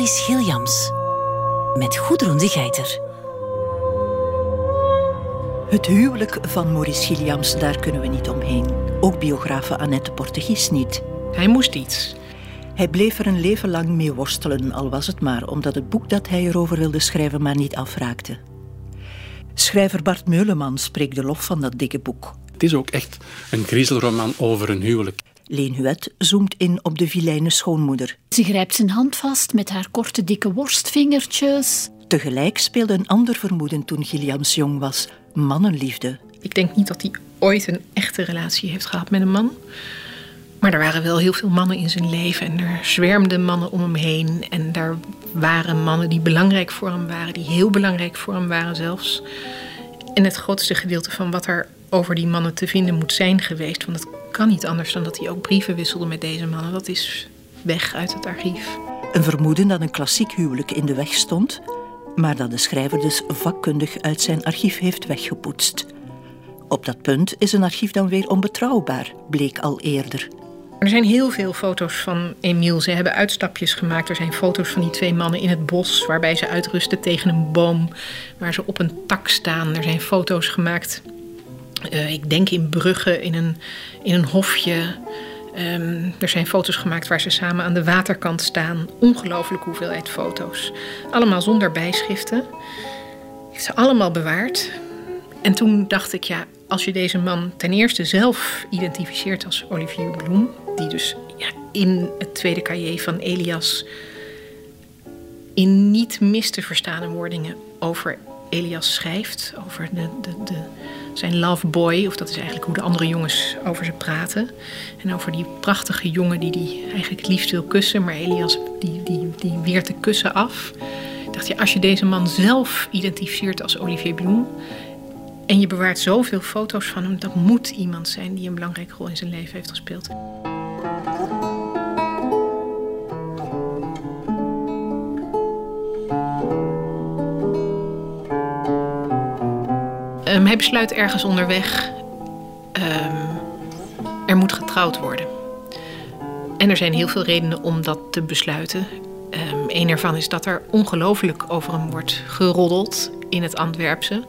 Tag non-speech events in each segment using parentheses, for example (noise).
Maurice Gilliams. Met Goedroen de Geiter. Het huwelijk van Maurice Gilliams, daar kunnen we niet omheen. Ook biografe Annette Portegies niet. Hij moest iets. Hij bleef er een leven lang mee worstelen, al was het maar omdat het boek dat hij erover wilde schrijven maar niet afraakte. Schrijver Bart Meuleman spreekt de lof van dat dikke boek. Het is ook echt een griezelroman over een huwelijk. Leen Huet zoomt in op de vilijne schoonmoeder. Ze grijpt zijn hand vast met haar korte dikke worstvingertjes. Tegelijk speelde een ander vermoeden toen Gilliams jong was: mannenliefde. Ik denk niet dat hij ooit een echte relatie heeft gehad met een man. Maar er waren wel heel veel mannen in zijn leven en er zwermden mannen om hem heen. En daar waren mannen die belangrijk voor hem waren, die heel belangrijk voor hem waren zelfs. En het grootste gedeelte van wat er over die mannen te vinden moet zijn geweest, want het kan niet anders dan dat hij ook brieven wisselde met deze mannen, dat is weg uit het archief. Een vermoeden dat een klassiek huwelijk in de weg stond, maar dat de schrijver dus vakkundig uit zijn archief heeft weggepoetst. Op dat punt is een archief dan weer onbetrouwbaar, bleek al eerder. Er zijn heel veel foto's van Emiel. Ze hebben uitstapjes gemaakt. Er zijn foto's van die twee mannen in het bos, waarbij ze uitrusten tegen een boom, waar ze op een tak staan. Er zijn foto's gemaakt, uh, ik denk in Brugge, in een, in een hofje. Um, er zijn foto's gemaakt waar ze samen aan de waterkant staan. Ongelooflijke hoeveelheid foto's. Allemaal zonder bijschriften. Ze allemaal bewaard. En toen dacht ik, ja, als je deze man ten eerste zelf identificeert als Olivier Bloem, die dus ja, in het tweede cahier van Elias in niet mis te verstaande woordingen over Elias schrijft, over de, de, de, zijn love boy, of dat is eigenlijk hoe de andere jongens over ze praten. En over die prachtige jongen die hij eigenlijk het liefst wil kussen, maar Elias die, die, die weert de kussen af. Ik dacht, ja, als je deze man zelf identificeert als Olivier Bloem, en je bewaart zoveel foto's van hem, dat moet iemand zijn die een belangrijke rol in zijn leven heeft gespeeld. Um, hij besluit ergens onderweg. Um, er moet getrouwd worden. En er zijn heel veel redenen om dat te besluiten. Um, een ervan is dat er ongelooflijk over hem wordt geroddeld in het Antwerpse.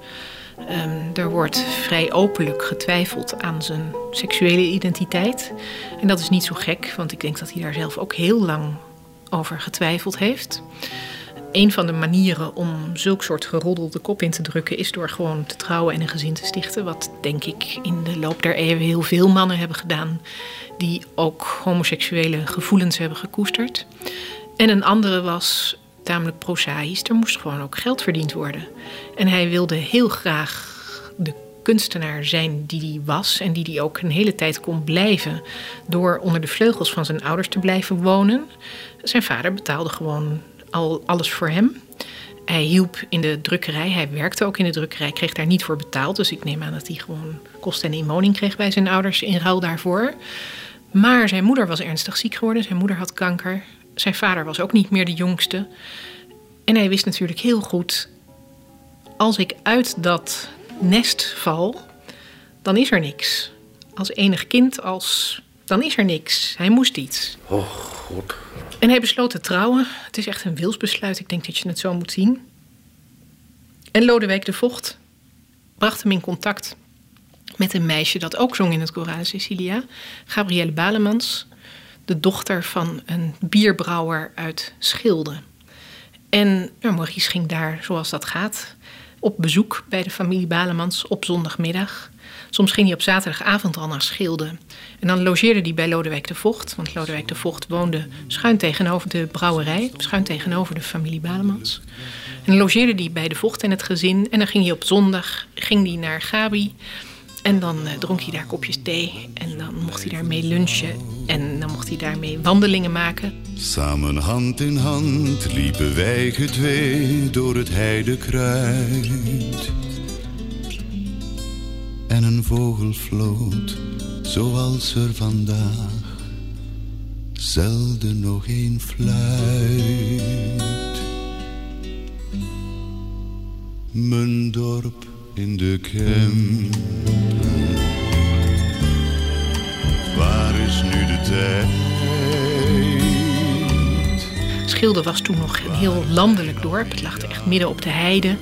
Er wordt vrij openlijk getwijfeld aan zijn seksuele identiteit. En dat is niet zo gek, want ik denk dat hij daar zelf ook heel lang over getwijfeld heeft. Een van de manieren om zulk soort geroddel de kop in te drukken is door gewoon te trouwen en een gezin te stichten. Wat denk ik in de loop der eeuwen heel veel mannen hebben gedaan die ook homoseksuele gevoelens hebben gekoesterd. En een andere was tamelijk prozaïs. Er moest gewoon ook geld verdiend worden. En hij wilde heel graag de kunstenaar zijn die hij was en die hij ook een hele tijd kon blijven door onder de vleugels van zijn ouders te blijven wonen. Zijn vader betaalde gewoon al alles voor hem. Hij hielp in de drukkerij, hij werkte ook in de drukkerij, kreeg daar niet voor betaald. Dus ik neem aan dat hij gewoon kosten en inwoning kreeg bij zijn ouders in ruil daarvoor. Maar zijn moeder was ernstig ziek geworden, zijn moeder had kanker. Zijn vader was ook niet meer de jongste. En hij wist natuurlijk heel goed: als ik uit dat nest val, dan is er niks. Als enig kind, als, dan is er niks. Hij moest iets. Oh, god. En hij besloot te trouwen. Het is echt een wilsbesluit. Ik denk dat je het zo moet zien. En Lodewijk de Vocht bracht hem in contact met een meisje dat ook zong in het Corale Cecilia, Gabrielle Balemans de dochter van een bierbrouwer uit Schilde. En nou, Maurice ging daar, zoals dat gaat, op bezoek bij de familie Balemans op zondagmiddag. Soms ging hij op zaterdagavond al naar Schilde. En dan logeerde hij bij Lodewijk de Vocht. Want Lodewijk de Vocht woonde schuin tegenover de brouwerij. Schuin tegenover de familie Balemans. En dan logeerde hij bij de Vocht en het gezin. En dan ging hij op zondag ging hij naar Gabi. En dan uh, dronk hij daar kopjes thee en dan mocht hij daarmee lunchen en dan mocht hij daarmee wandelingen maken. Samen hand in hand liepen wij gedwee door het heidekruid. En een vogel floot zoals er vandaag zelden nog een fluit. Mijn dorp in de Kempen. Waar is nu de tijd? Schilde was toen nog een heel landelijk dorp. Het lag echt midden op de heide.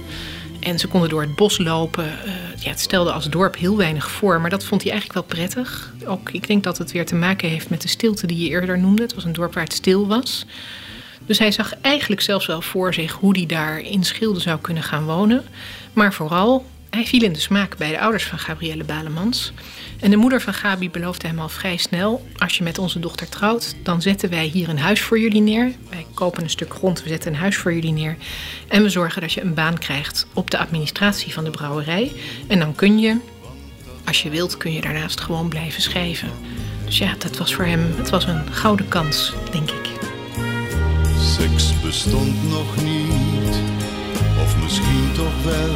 En ze konden door het bos lopen. Uh, ja, het stelde als dorp heel weinig voor, maar dat vond hij eigenlijk wel prettig. Ook, ik denk dat het weer te maken heeft met de stilte die je eerder noemde. Het was een dorp waar het stil was. Dus hij zag eigenlijk zelfs wel voor zich hoe hij daar in Schilde zou kunnen gaan wonen. Maar vooral, hij viel in de smaak bij de ouders van Gabrielle Balemans. En de moeder van Gabi beloofde hem al vrij snel: Als je met onze dochter trouwt, dan zetten wij hier een huis voor jullie neer. Wij kopen een stuk grond, we zetten een huis voor jullie neer. En we zorgen dat je een baan krijgt op de administratie van de brouwerij. En dan kun je, als je wilt, kun je daarnaast gewoon blijven schrijven. Dus ja, dat was voor hem het was een gouden kans, denk ik. Seks bestond nog niet, of misschien toch wel,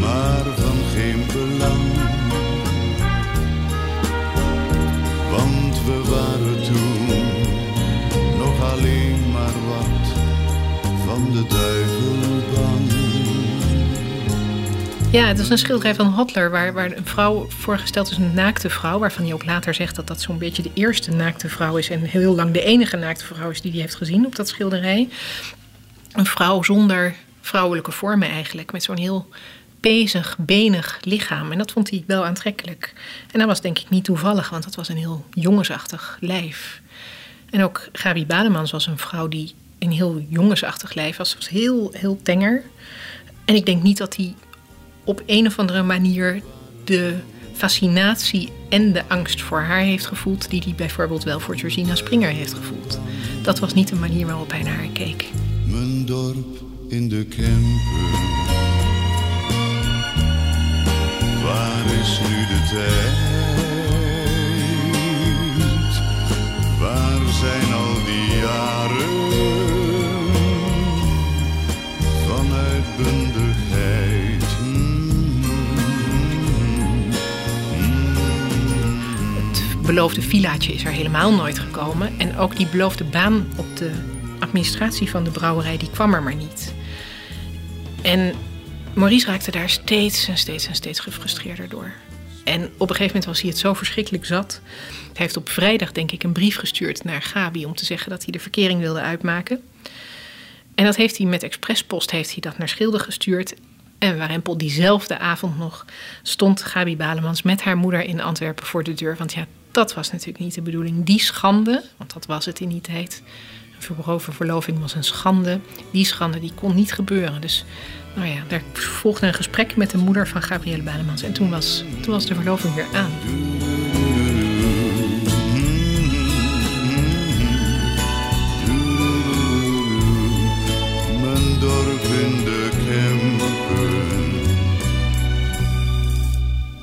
maar van geen belang Want we waren toen nog alleen maar wat van de duivel bang. Ja, het is een schilderij van Hotler waar, waar een vrouw voorgesteld is, een naakte vrouw, waarvan hij ook later zegt dat dat zo'n beetje de eerste naakte vrouw is en heel lang de enige naakte vrouw is die hij heeft gezien op dat schilderij. Een vrouw zonder vrouwelijke vormen eigenlijk, met zo'n heel bezig, benig lichaam. En dat vond hij wel aantrekkelijk. En dat was denk ik niet toevallig, want dat was een heel jongensachtig lijf. En ook Gabi Bademans was een vrouw die een heel jongensachtig lijf was. Ze was heel, heel tenger. En ik denk niet dat hij op een of andere manier de fascinatie en de angst voor haar heeft gevoeld... die hij bijvoorbeeld wel voor Georgina Springer heeft gevoeld. Dat was niet de manier waarop hij naar haar keek. Mijn dorp in de Kempen Waar is nu de tijd? Waar zijn al die jaren van uitbundigheid? Het beloofde villaatje is er helemaal nooit gekomen. En ook die beloofde baan op de administratie van de brouwerij, die kwam er maar niet. En Maurice raakte daar steeds en steeds en steeds gefrustreerder door. En op een gegeven moment was hij het zo verschrikkelijk zat. Hij heeft op vrijdag, denk ik, een brief gestuurd naar Gabi om te zeggen dat hij de verkering wilde uitmaken. En dat heeft hij met expresspost heeft hij dat naar Schilde gestuurd. En Warempel diezelfde avond nog stond Gabi Balemans met haar moeder in Antwerpen voor de deur. Want ja, dat was natuurlijk niet de bedoeling. Die schande, want dat was het in die tijd. Verloving was een schande. Die schande die kon niet gebeuren. Dus nou ja, daar volgde een gesprek met de moeder van Gabrielle Balemans. En toen was, toen was de verloving weer aan.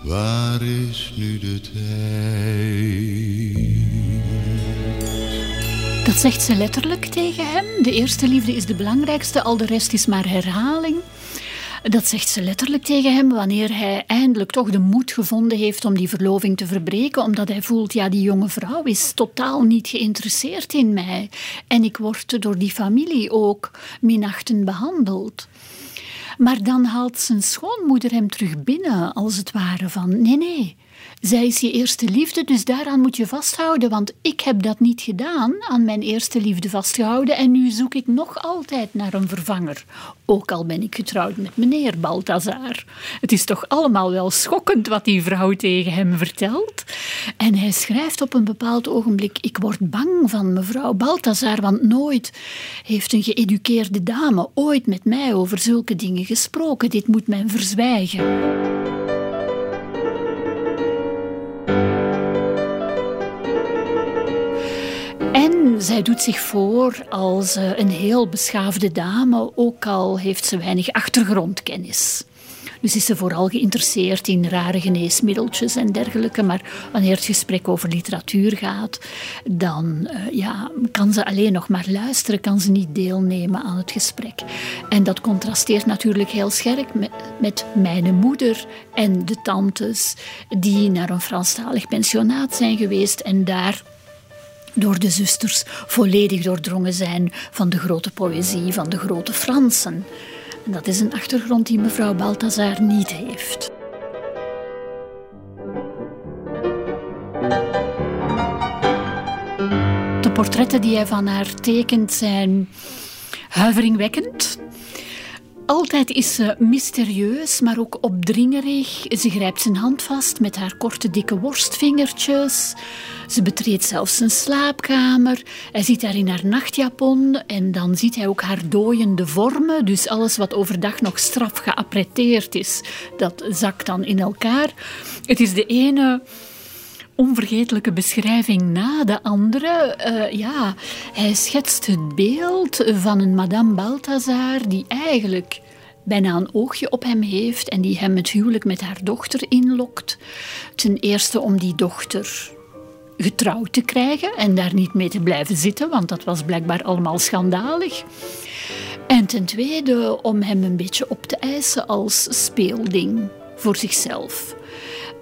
Waar is nu de tijd? Zegt ze letterlijk tegen hem. De eerste liefde is de belangrijkste, al de rest is maar herhaling. Dat zegt ze letterlijk tegen hem wanneer hij eindelijk toch de moed gevonden heeft om die verloving te verbreken, omdat hij voelt, ja, die jonge vrouw is totaal niet geïnteresseerd in mij. En ik word door die familie ook minachtend behandeld. Maar dan haalt zijn schoonmoeder hem terug binnen, als het ware van, nee, nee, zij is je eerste liefde, dus daaraan moet je vasthouden, want ik heb dat niet gedaan, aan mijn eerste liefde vastgehouden en nu zoek ik nog altijd naar een vervanger. Ook al ben ik getrouwd met meneer Balthazar. Het is toch allemaal wel schokkend wat die vrouw tegen hem vertelt. En hij schrijft op een bepaald ogenblik: Ik word bang van mevrouw Balthazar, want nooit heeft een geëduceerde dame ooit met mij over zulke dingen gesproken. Dit moet men verzwijgen. Zij doet zich voor als eh, een heel beschaafde dame, ook al heeft ze weinig achtergrondkennis. Dus is ze vooral geïnteresseerd in rare geneesmiddeltjes en dergelijke. Maar wanneer het gesprek over literatuur gaat, dan uh, ja, kan ze alleen nog maar luisteren, kan ze niet deelnemen aan het gesprek. En dat contrasteert natuurlijk heel scherp met, met mijn moeder en de tantes die naar een Franstalig pensionaat zijn geweest en daar door de zusters volledig doordrongen zijn van de grote poëzie van de grote Fransen. En dat is een achtergrond die mevrouw Balthazar niet heeft. De portretten die hij van haar tekent zijn huiveringwekkend. Altijd is ze mysterieus, maar ook opdringerig. Ze grijpt zijn hand vast met haar korte, dikke worstvingertjes. Ze betreedt zelfs zijn slaapkamer. Hij ziet haar in haar nachtjapon en dan ziet hij ook haar dooiende vormen. Dus alles wat overdag nog straf geappreteerd is, dat zakt dan in elkaar. Het is de ene onvergetelijke beschrijving na de andere. Uh, ja, hij schetst het beeld van een Madame Balthazar die eigenlijk bijna een oogje op hem heeft en die hem het huwelijk met haar dochter inlokt. Ten eerste om die dochter getrouwd te krijgen en daar niet mee te blijven zitten, want dat was blijkbaar allemaal schandalig. En ten tweede om hem een beetje op te eisen als speelding voor zichzelf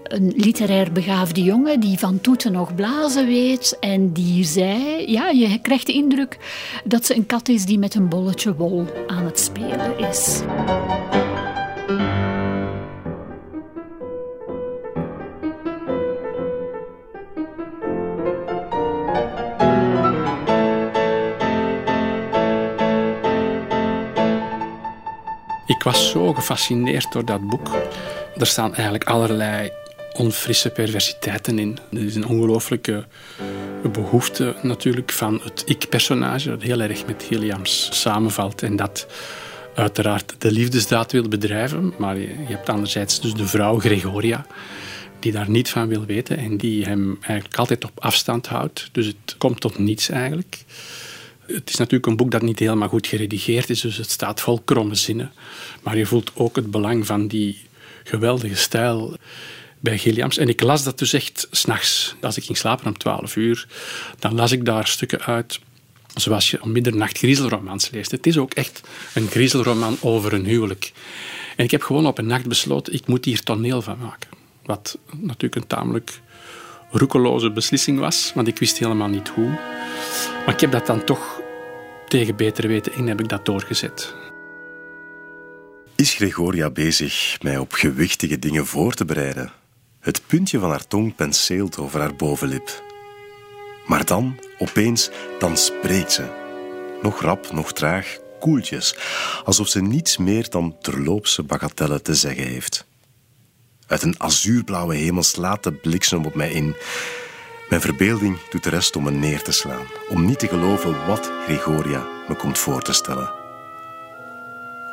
een literair begaafde jongen die van toeten nog blazen weet en die zei, ja, je krijgt de indruk dat ze een kat is die met een bolletje wol aan het spelen is. Ik was zo gefascineerd door dat boek. Er staan eigenlijk allerlei onfrisse perversiteiten in. Er is een ongelooflijke behoefte natuurlijk van het ik-personage, dat heel erg met Heliams samenvalt en dat uiteraard de liefdesdaad wil bedrijven. Maar je hebt anderzijds dus de vrouw Gregoria, die daar niet van wil weten en die hem eigenlijk altijd op afstand houdt. Dus het komt tot niets eigenlijk. Het is natuurlijk een boek dat niet helemaal goed geredigeerd is, dus het staat vol kromme zinnen. Maar je voelt ook het belang van die geweldige stijl bij Gilliams. En ik las dat dus echt s'nachts. Als ik ging slapen om 12 uur, dan las ik daar stukken uit zoals je om middernacht griezelromans leest. Het is ook echt een griezelroman over een huwelijk. En ik heb gewoon op een nacht besloten, ik moet hier toneel van maken. Wat natuurlijk een tamelijk roekeloze beslissing was, want ik wist helemaal niet hoe. Maar ik heb dat dan toch tegen betere weten in heb ik dat doorgezet. Is Gregoria bezig mij op gewichtige dingen voor te bereiden? Het puntje van haar tong penseelt over haar bovenlip. Maar dan, opeens, dan spreekt ze. Nog rap, nog traag, koeltjes, alsof ze niets meer dan terloopse bagatellen te zeggen heeft. Uit een azuurblauwe hemel slaat de bliksem op mij in. Mijn verbeelding doet de rest om me neer te slaan, om niet te geloven wat Gregoria me komt voor te stellen.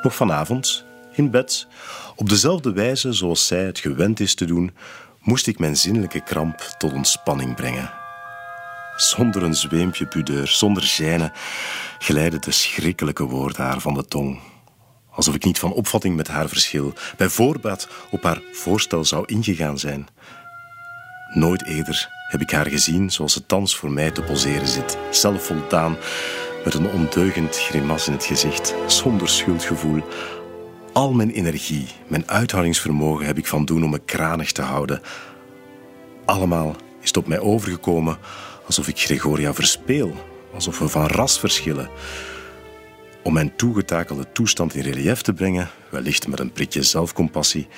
Nog vanavond, in bed, op dezelfde wijze zoals zij het gewend is te doen, moest ik mijn zinnelijke kramp tot ontspanning brengen. Zonder een zweempje pudeur, zonder gêne, geleidden de schrikkelijke woorden haar van de tong. Alsof ik niet van opvatting met haar verschil, bij voorbaat op haar voorstel zou ingegaan zijn. Nooit eerder heb ik haar gezien zoals ze thans voor mij te poseren zit, zelfvoldaan, met een ondeugend grimas in het gezicht, zonder schuldgevoel, al mijn energie, mijn uithoudingsvermogen heb ik van doen om me kranig te houden. Allemaal is het op mij overgekomen alsof ik Gregoria verspeel, alsof we van ras verschillen. Om mijn toegetakelde toestand in relief te brengen, wellicht met een prikje zelfcompassie,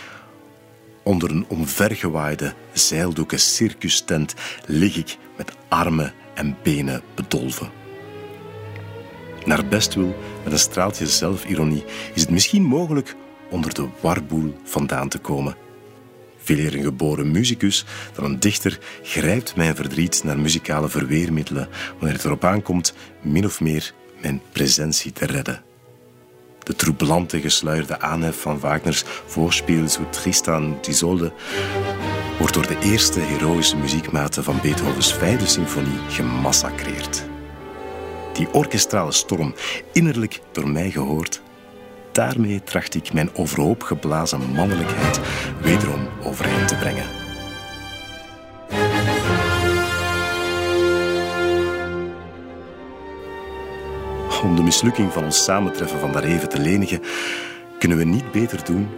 onder een omvergewaaide zeildoeken circustent lig ik met armen en benen bedolven. Naar bestwil, met een straaltje zelfironie, is het misschien mogelijk onder de warboel vandaan te komen. Veel eer een geboren muzikus dan een dichter grijpt mijn verdriet naar muzikale verweermiddelen wanneer het erop aankomt min of meer mijn presentie te redden. De troublante gesluierde aanhef van Wagners voorspel zo Tristan Isolde wordt door de eerste heroïsche muziekmaten van Beethovens vijfde symfonie gemassacreerd die orkestrale storm, innerlijk door mij gehoord. Daarmee tracht ik mijn overhoop geblazen mannelijkheid wederom overeind te brengen. Om de mislukking van ons samentreffen van daareven te lenigen, kunnen we niet beter doen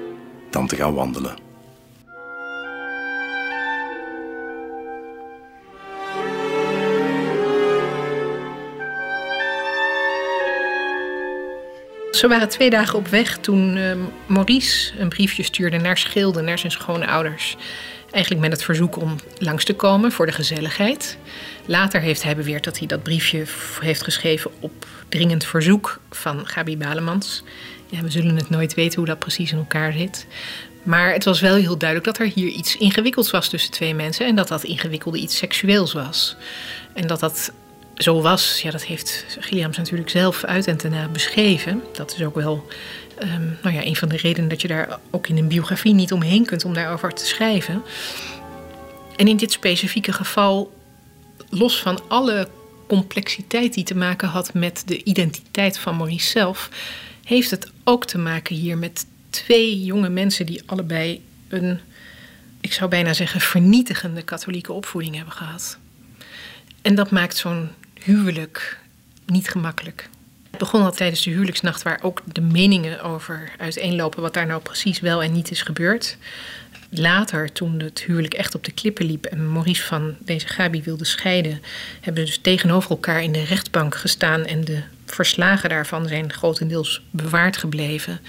dan te gaan wandelen. Ze waren twee dagen op weg toen uh, Maurice een briefje stuurde naar Schilde, naar zijn schoonouders. Eigenlijk met het verzoek om langs te komen voor de gezelligheid. Later heeft hij beweerd dat hij dat briefje heeft geschreven op dringend verzoek van Gabi Balemans. Ja, we zullen het nooit weten hoe dat precies in elkaar zit. Maar het was wel heel duidelijk dat er hier iets ingewikkelds was tussen twee mensen. En dat dat ingewikkelde iets seksueels was. En dat dat zo was, ja, dat heeft Gilliams natuurlijk zelf uit en ten beschreven. Dat is ook wel um, nou ja, een van de redenen dat je daar ook in een biografie niet omheen kunt om daarover te schrijven. En in dit specifieke geval, los van alle complexiteit die te maken had met de identiteit van Maurice zelf, heeft het ook te maken hier met twee jonge mensen die allebei een, ik zou bijna zeggen, vernietigende katholieke opvoeding hebben gehad. En dat maakt zo'n huwelijk niet gemakkelijk. Het begon al tijdens de huwelijksnacht, waar ook de meningen over uiteenlopen wat daar nou precies wel en niet is gebeurd. Later, toen het huwelijk echt op de klippen liep en Maurice van deze Gabi wilde scheiden, hebben ze dus tegenover elkaar in de rechtbank gestaan en de verslagen daarvan zijn grotendeels bewaard gebleven.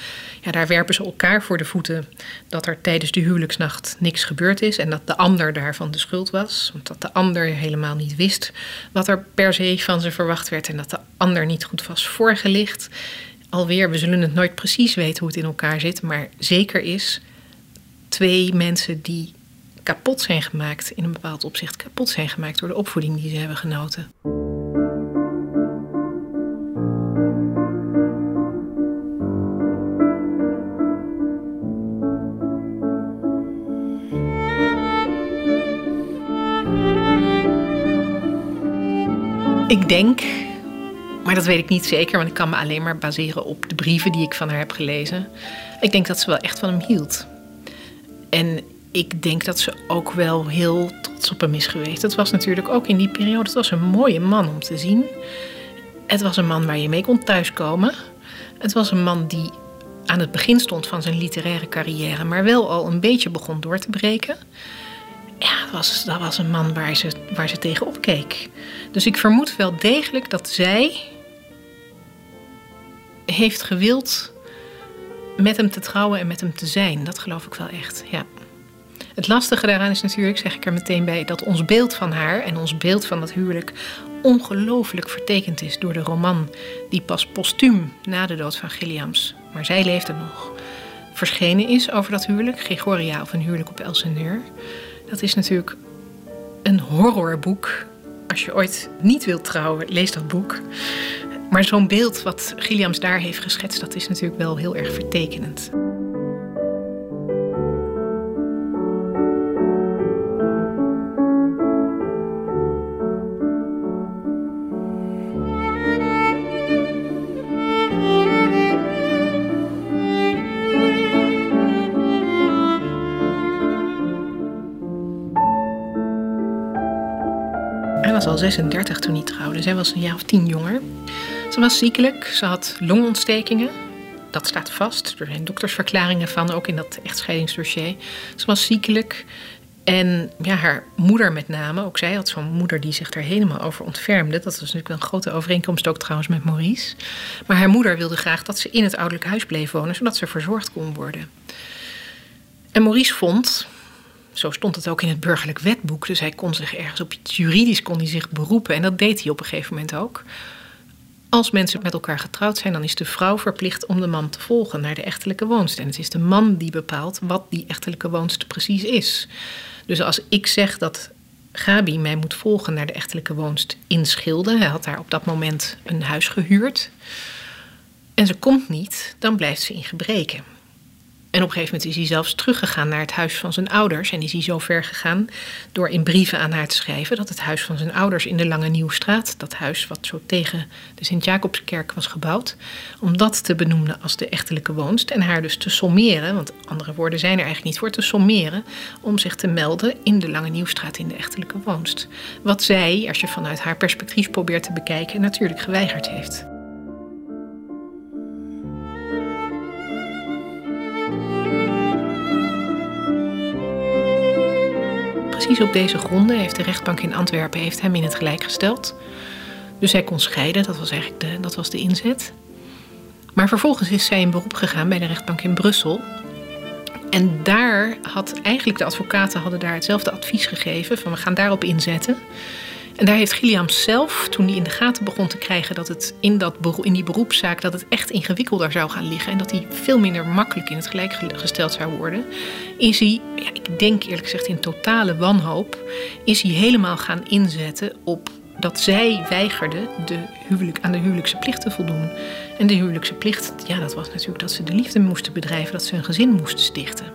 Ja, daar werpen ze elkaar voor de voeten dat er tijdens de huwelijksnacht niks gebeurd is en dat de ander daarvan de schuld was. omdat de ander helemaal niet wist wat er per se van ze verwacht werd en dat de ander niet goed was voorgelicht. Alweer, we zullen het nooit precies weten hoe het in elkaar zit, maar zeker is twee mensen die kapot zijn gemaakt, in een bepaald opzicht kapot zijn gemaakt door de opvoeding die ze hebben genoten. Ik denk, maar dat weet ik niet zeker, want ik kan me alleen maar baseren op de brieven die ik van haar heb gelezen. Ik denk dat ze wel echt van hem hield. En ik denk dat ze ook wel heel trots op hem is geweest. Het was natuurlijk ook in die periode, het was een mooie man om te zien. Het was een man waar je mee kon thuiskomen. Het was een man die aan het begin stond van zijn literaire carrière, maar wel al een beetje begon door te breken. Ja, dat was, was een man waar ze, waar ze tegenop keek. Dus ik vermoed wel degelijk dat zij heeft gewild met hem te trouwen en met hem te zijn. Dat geloof ik wel echt, ja. Het lastige daaraan is natuurlijk, zeg ik er meteen bij, dat ons beeld van haar en ons beeld van dat huwelijk ongelooflijk vertekend is door de roman die pas postuum na de dood van Gilliams, maar zij leefde nog, verschenen is over dat huwelijk, Gregoria of een huwelijk op Elseneur. Dat is natuurlijk een horrorboek. Als je ooit niet wilt trouwen, lees dat boek. Maar zo'n beeld wat Gilliams daar heeft geschetst, dat is natuurlijk wel heel erg vertekenend. Al 36 toen hij trouwde. Zij was een jaar of tien jonger. Ze was ziekelijk, ze had longontstekingen. Dat staat vast. Er zijn doktersverklaringen van, ook in dat echtscheidingsdossier. Ze was ziekelijk. En ja, haar moeder met name, ook zij had zo'n moeder die zich er helemaal over ontfermde. Dat was natuurlijk wel een grote overeenkomst ook trouwens met Maurice. Maar haar moeder wilde graag dat ze in het ouderlijk huis bleef wonen, zodat ze verzorgd kon worden. En Maurice vond, zo stond het ook in het burgerlijk wetboek, dus hij kon zich ergens op juridisch kon hij zich beroepen. En dat deed hij op een gegeven moment ook. Als mensen met elkaar getrouwd zijn, dan is de vrouw verplicht om de man te volgen naar de echtelijke woonst. En het is de man die bepaalt wat die echtelijke woonst precies is. Dus als ik zeg dat Gabi mij moet volgen naar de echtelijke woonst in Schilde, hij had daar op dat moment een huis gehuurd, en ze komt niet, dan blijft ze in gebreken. En op een gegeven moment is hij zelfs teruggegaan naar het huis van zijn ouders. En is hij zo ver gegaan door in brieven aan haar te schrijven dat het huis van zijn ouders in de Lange Nieuwstraat, dat huis wat zo tegen de Sint-Jacobskerk was gebouwd, om dat te benoemen als de echtelijke woonst. En haar dus te sommeren, want andere woorden zijn er eigenlijk niet voor, te sommeren om zich te melden in de Lange Nieuwstraat in de echtelijke woonst. Wat zij, als je vanuit haar perspectief probeert te bekijken, natuurlijk geweigerd heeft. Precies op deze gronden heeft de rechtbank in Antwerpen heeft hem in het gelijk gesteld. Dus hij kon scheiden, dat was eigenlijk de, dat was de inzet. Maar vervolgens is zij in beroep gegaan bij de rechtbank in Brussel. En daar had eigenlijk de advocaten hadden daar hetzelfde advies gegeven: van we gaan daarop inzetten. En daar heeft Gilliam zelf, toen hij in de gaten begon te krijgen dat het in, dat, in die beroepszaak dat het echt ingewikkelder zou gaan liggen en dat hij veel minder makkelijk in het gelijk gesteld zou worden, is hij, ja, ik denk eerlijk gezegd in totale wanhoop, is hij helemaal gaan inzetten op dat zij weigerde de huwelijk, aan de huwelijkse plicht te voldoen. En de huwelijkse plicht, ja, dat was natuurlijk dat ze de liefde moesten bedrijven, dat ze een gezin moesten stichten.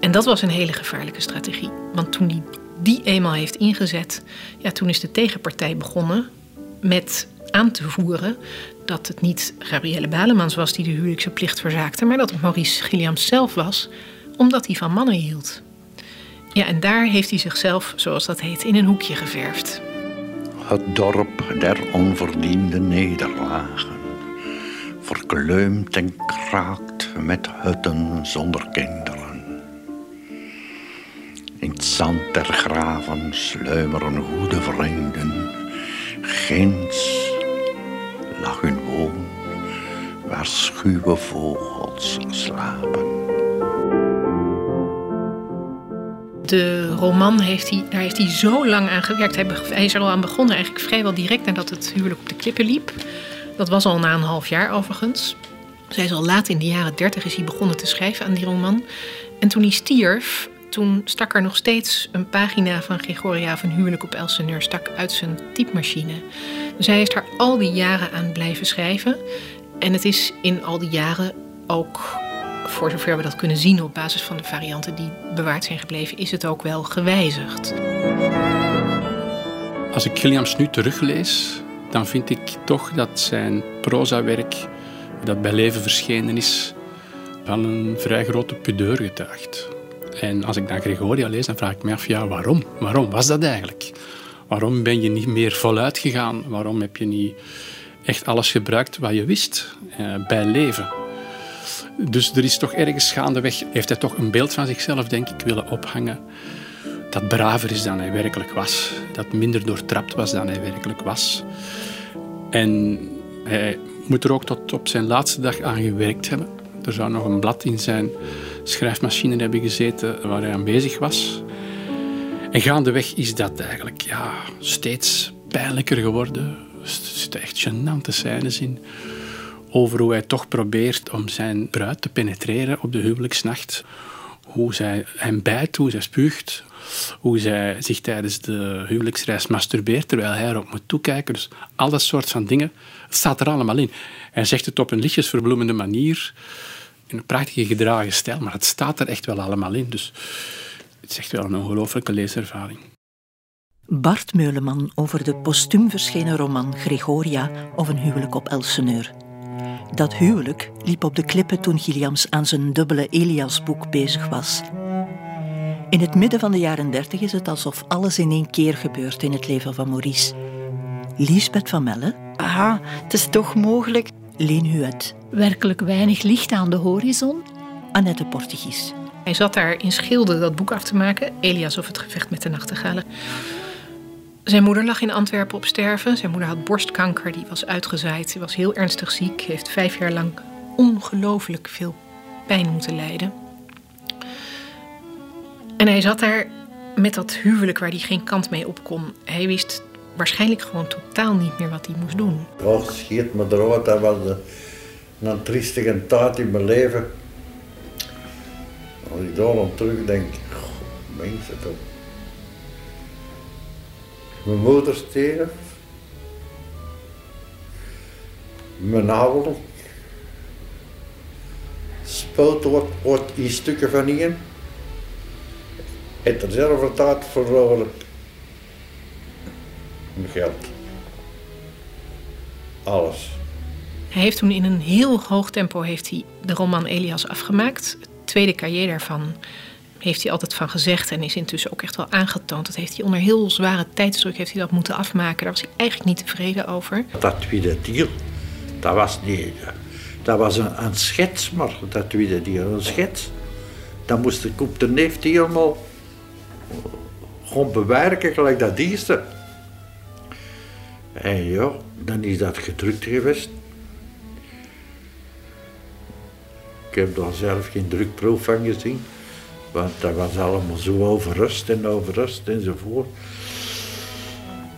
En dat was een hele gevaarlijke strategie. Want toen die die eenmaal heeft ingezet, ja, toen is de tegenpartij begonnen met aan te voeren dat het niet Gabrielle Balemans was die de huwelijkse plicht verzaakte, maar dat het Maurice Gilliams zelf was, omdat hij van mannen hield. Ja, en daar heeft hij zichzelf, zoals dat heet, in een hoekje geverfd. Het dorp der onverdiende nederlagen, verkleumd en kraakt met hutten zonder kinderen. In het zand der graven sluimeren goede vrienden. Ginds lag hun woon, waar schuwe vogels slapen. De roman heeft hij, daar heeft hij zo lang aan gewerkt. Hij, is er al aan begonnen, eigenlijk vrijwel direct nadat het huwelijk op de klippen liep. Dat was al na een half jaar overigens. Zij is al laat in de jaren dertig is hij begonnen te schrijven aan die roman. En toen hij stierf, toen stak er nog steeds een pagina van Gregoria van Huwelijk op Elseneur stak uit zijn typemachine. Dus hij heeft daar al die jaren aan blijven schrijven. En het is in al die jaren ook, voor zover we dat kunnen zien op basis van de varianten die bewaard zijn gebleven, is het ook wel gewijzigd. Als ik Gilliams nu teruglees, dan vind ik toch dat zijn prozawerk, dat bij leven verschenen is, van een vrij grote pudeur getuigt. En als ik dan Gregoria lees, dan vraag ik me af, ja, waarom? Waarom was dat eigenlijk? Waarom ben je niet meer voluit gegaan? Waarom heb je niet echt alles gebruikt wat je wist eh, bij leven? Dus er is toch ergens gaandeweg, heeft hij toch een beeld van zichzelf, denk ik, willen ophangen. Dat braver is dan hij werkelijk was. Dat minder doortrapt was dan hij werkelijk was. En hij moet er ook tot op zijn laatste dag aan gewerkt hebben. Er zou nog een blad in zijn schrijfmachine hebben gezeten waar hij aan bezig was. En gaandeweg is dat eigenlijk ja, steeds pijnlijker geworden. Er zitten echt gênante scènes in over hoe hij toch probeert om zijn bruid te penetreren op de huwelijksnacht. Hoe zij hem bijt, hoe zij spuugt, hoe zij zich tijdens de huwelijksreis masturbeert terwijl hij erop moet toekijken. Dus al dat soort van dingen, het staat er allemaal in. Hij zegt het op een lichtjesverbloemende manier in een prachtige gedragen stijl, maar het staat er echt wel allemaal in. Dus het is echt wel een ongelooflijke leeservaring. Bart Meuleman over de postuum verschenen roman Gregoria of een huwelijk op Elseneur. Dat huwelijk liep op de klippen toen Gilliams aan zijn dubbele Elias-boek bezig was. In het midden van de jaren dertig is het alsof alles in één keer gebeurt in het leven van Maurice. Lisbeth van Melle. Aha, het is toch mogelijk. Leen Huet werkelijk weinig licht aan de horizon. Annette Portugies. Hij zat daar in Schilde dat boek af te maken, Elias of het gevecht met de nachtegalen. Zijn moeder lag in Antwerpen op sterven. Zijn moeder had borstkanker, die was uitgezaaid. Ze was heel ernstig ziek, heeft vijf jaar lang ongelooflijk veel pijn moeten lijden. En hij zat daar met dat huwelijk waar hij geen kant mee op kon. Hij wist waarschijnlijk gewoon totaal niet meer wat hij moest doen. Och, schiet me eruit, dat was de een triestige tijd in mijn leven. Als ik daar aan terugdenk, mensen toch. Mijn moeder stierf. Mijn ouder. Spoot wordt, in stukken van hier. Het er zelf tijd verloren. Mijn geld. Alles. Hij heeft toen in een heel hoog tempo heeft hij de roman Elias afgemaakt. Het tweede cahier daarvan heeft hij altijd van gezegd en is intussen ook echt wel aangetoond. Dat heeft hij onder heel zware tijdsdruk heeft hij dat moeten afmaken. Daar was hij eigenlijk niet tevreden over. Dat tweede deel, dat was niet... Dat was een, schets, maar dat tweede deel, een schets. Dan moest ik op de neef helemaal gewoon bewerken gelijk dat eerste. En ja, dan is dat gedrukt geweest. Ik heb daar zelf geen drukproef van gezien. Want dat was allemaal zo overrust en overrust enzovoort.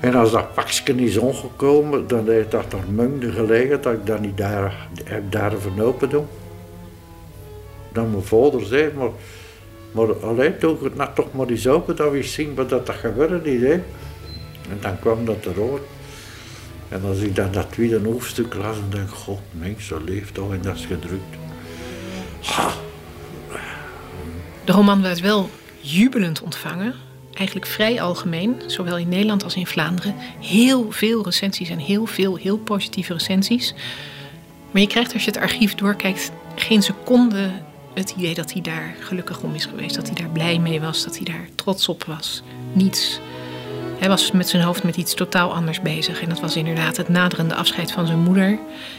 En als dat pakje is omgekomen, dan heeft dat er mungde gelegen dat ik dat niet daar, heb open doen. Dan mijn vader zei, maar, maar alleen doe het nou toch maar eens open dat we zien wat dat gebeurde niet. Hè? En dan kwam dat eruit. En als ik dan dat tweede hoofdstuk las, dan denk ik, god, mens, zo leeft toch en dat is gedrukt. De roman werd wel jubelend ontvangen. Eigenlijk vrij algemeen, zowel in Nederland als in Vlaanderen. Heel veel recensies en heel veel heel positieve recensies. Maar je krijgt als je het archief doorkijkt geen seconde het idee dat hij daar gelukkig om is geweest. Dat hij daar blij mee was, dat hij daar trots op was. Niets. Hij was met zijn hoofd met iets totaal anders bezig. En dat was inderdaad het naderende afscheid van zijn moeder.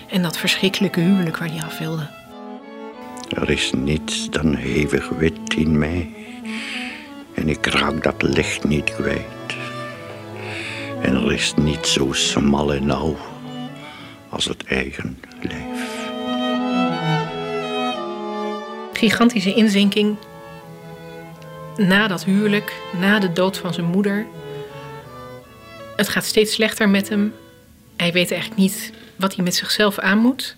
En dat verschrikkelijke huwelijk waar hij af wilde. Er is niets dan hevig wit in mij. En ik raak dat licht niet kwijt. En er is niet zo smal en nauw als het eigen lijf. Gigantische inzinking. Na dat huwelijk, na de dood van zijn moeder. Het gaat steeds slechter met hem. Hij weet eigenlijk niet wat hij met zichzelf aan moet.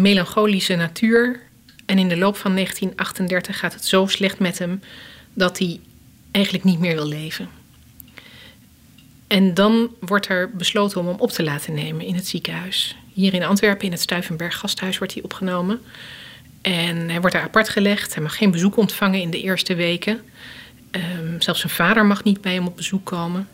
Melancholische natuur. En in de loop van 1938 gaat het zo slecht met hem dat hij eigenlijk niet meer wil leven. En dan wordt er besloten om hem op te laten nemen in het ziekenhuis. Hier in Antwerpen, in het Stuivenberg gasthuis, wordt hij opgenomen. En hij wordt daar apart gelegd. Hij mag geen bezoek ontvangen in de eerste weken. Um, zelfs zijn vader mag niet bij hem op bezoek komen.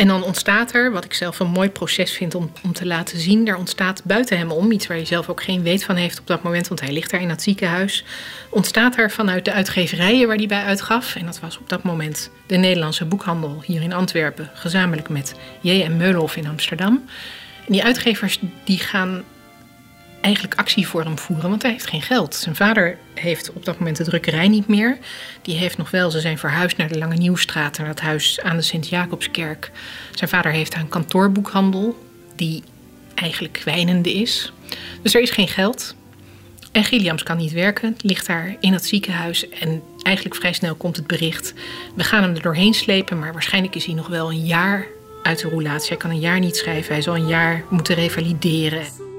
En dan ontstaat er, wat ik zelf een mooi proces vind om, om te laten zien, daar ontstaat buiten hem om, iets waar hij zelf ook geen weet van heeft op dat moment, want hij ligt daar in dat ziekenhuis, ontstaat er vanuit de uitgeverijen waar hij bij uitgaf, en dat was op dat moment de Nederlandse boekhandel hier in Antwerpen, gezamenlijk met J.M. Meulhof in Amsterdam. En die uitgevers die gaan eigenlijk actie voor hem voeren, want hij heeft geen geld. Zijn vader heeft op dat moment de drukkerij niet meer. Die heeft nog wel, ze zijn verhuisd naar de Lange Nieuwstraat, naar dat huis aan de Sint-Jacobskerk. Zijn vader heeft een kantoorboekhandel, die eigenlijk kwijnende is. Dus er is geen geld. En Gilliams kan niet werken, ligt daar in het ziekenhuis. En eigenlijk vrij snel komt het bericht: we gaan hem er doorheen slepen, maar waarschijnlijk is hij nog wel een jaar uit de roulatie. Hij kan een jaar niet schrijven, hij zal een jaar moeten revalideren.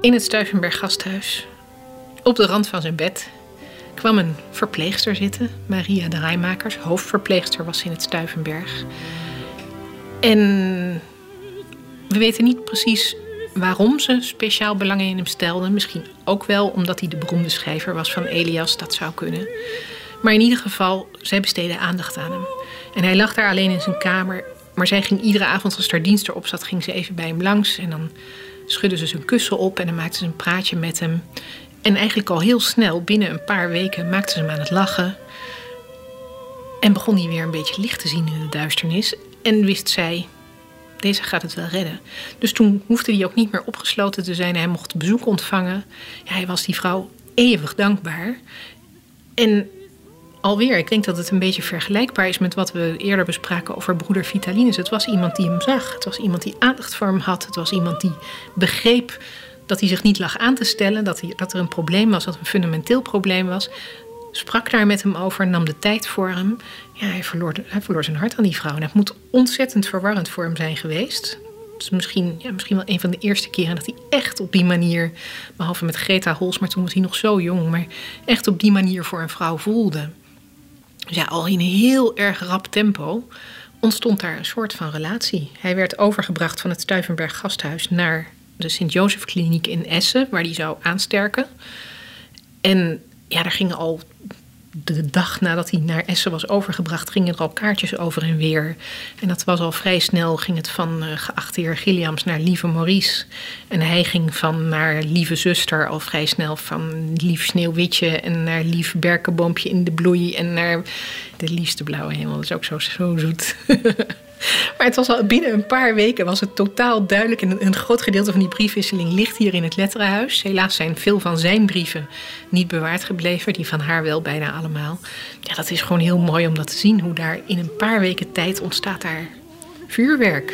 In het Stuivenberg gasthuis, op de rand van zijn bed, kwam een verpleegster zitten, Maria de Rijmakers. Hoofdverpleegster was in het Stuivenberg. En we weten niet precies waarom ze speciaal belang in hem stelde. Misschien ook wel omdat hij de beroemde schrijver was van Elias, dat zou kunnen. Maar in ieder geval, zij besteedde aandacht aan hem. En hij lag daar alleen in zijn kamer. Maar zij ging iedere avond als er dienst erop zat, ging ze even bij hem langs. En dan schudde ze zijn kussen op en dan maakte ze een praatje met hem. En eigenlijk al heel snel, binnen een paar weken, maakte ze hem aan het lachen. En begon hij weer een beetje licht te zien in de duisternis. En wist zij, deze gaat het wel redden. Dus toen hoefde hij ook niet meer opgesloten te zijn. Hij mocht bezoek ontvangen. Ja, hij was die vrouw eeuwig dankbaar. En alweer, ik denk dat het een beetje vergelijkbaar is met wat we eerder bespraken over broeder Vitalinus. Het was iemand die hem zag. Het was iemand die aandacht voor hem had. Het was iemand die begreep dat hij zich niet lag aan te stellen, dat, hij, dat er een probleem was, dat een fundamenteel probleem was. Sprak daar met hem over, nam de tijd voor hem. Ja, hij verloor, hij verloor zijn hart aan die vrouw. En het moet ontzettend verwarrend voor hem zijn geweest. Het is misschien, ja, misschien wel een van de eerste keren dat hij echt op die manier, behalve met Greta Hols, maar toen was hij nog zo jong, maar echt op die manier voor een vrouw voelde. Dus ja, al in heel erg rap tempo ontstond daar een soort van relatie. Hij werd overgebracht van het Stuivenberg gasthuis naar de Sint-Jozef-kliniek in Essen, waar hij zou aansterken. En ja, daar gingen al de dag nadat hij naar Essen was overgebracht, gingen er al kaartjes over en weer. En dat was al vrij snel, ging het van uh, geachte heer Gilliams naar lieve Maurice. En hij ging van naar lieve zuster al vrij snel van lief sneeuwwitje en naar lief berkenboompje in de bloei en naar de liefste blauwe hemel. Dat is ook zo, zo zoet. (laughs) (laughs) Maar het was al binnen een paar weken was het totaal duidelijk. En een groot gedeelte van die briefwisseling ligt hier in het letterenhuis. Helaas zijn veel van zijn brieven niet bewaard gebleven. Die van haar wel bijna allemaal. Ja, dat is gewoon heel mooi om dat te zien. Hoe daar in een paar weken tijd ontstaat daar vuurwerk.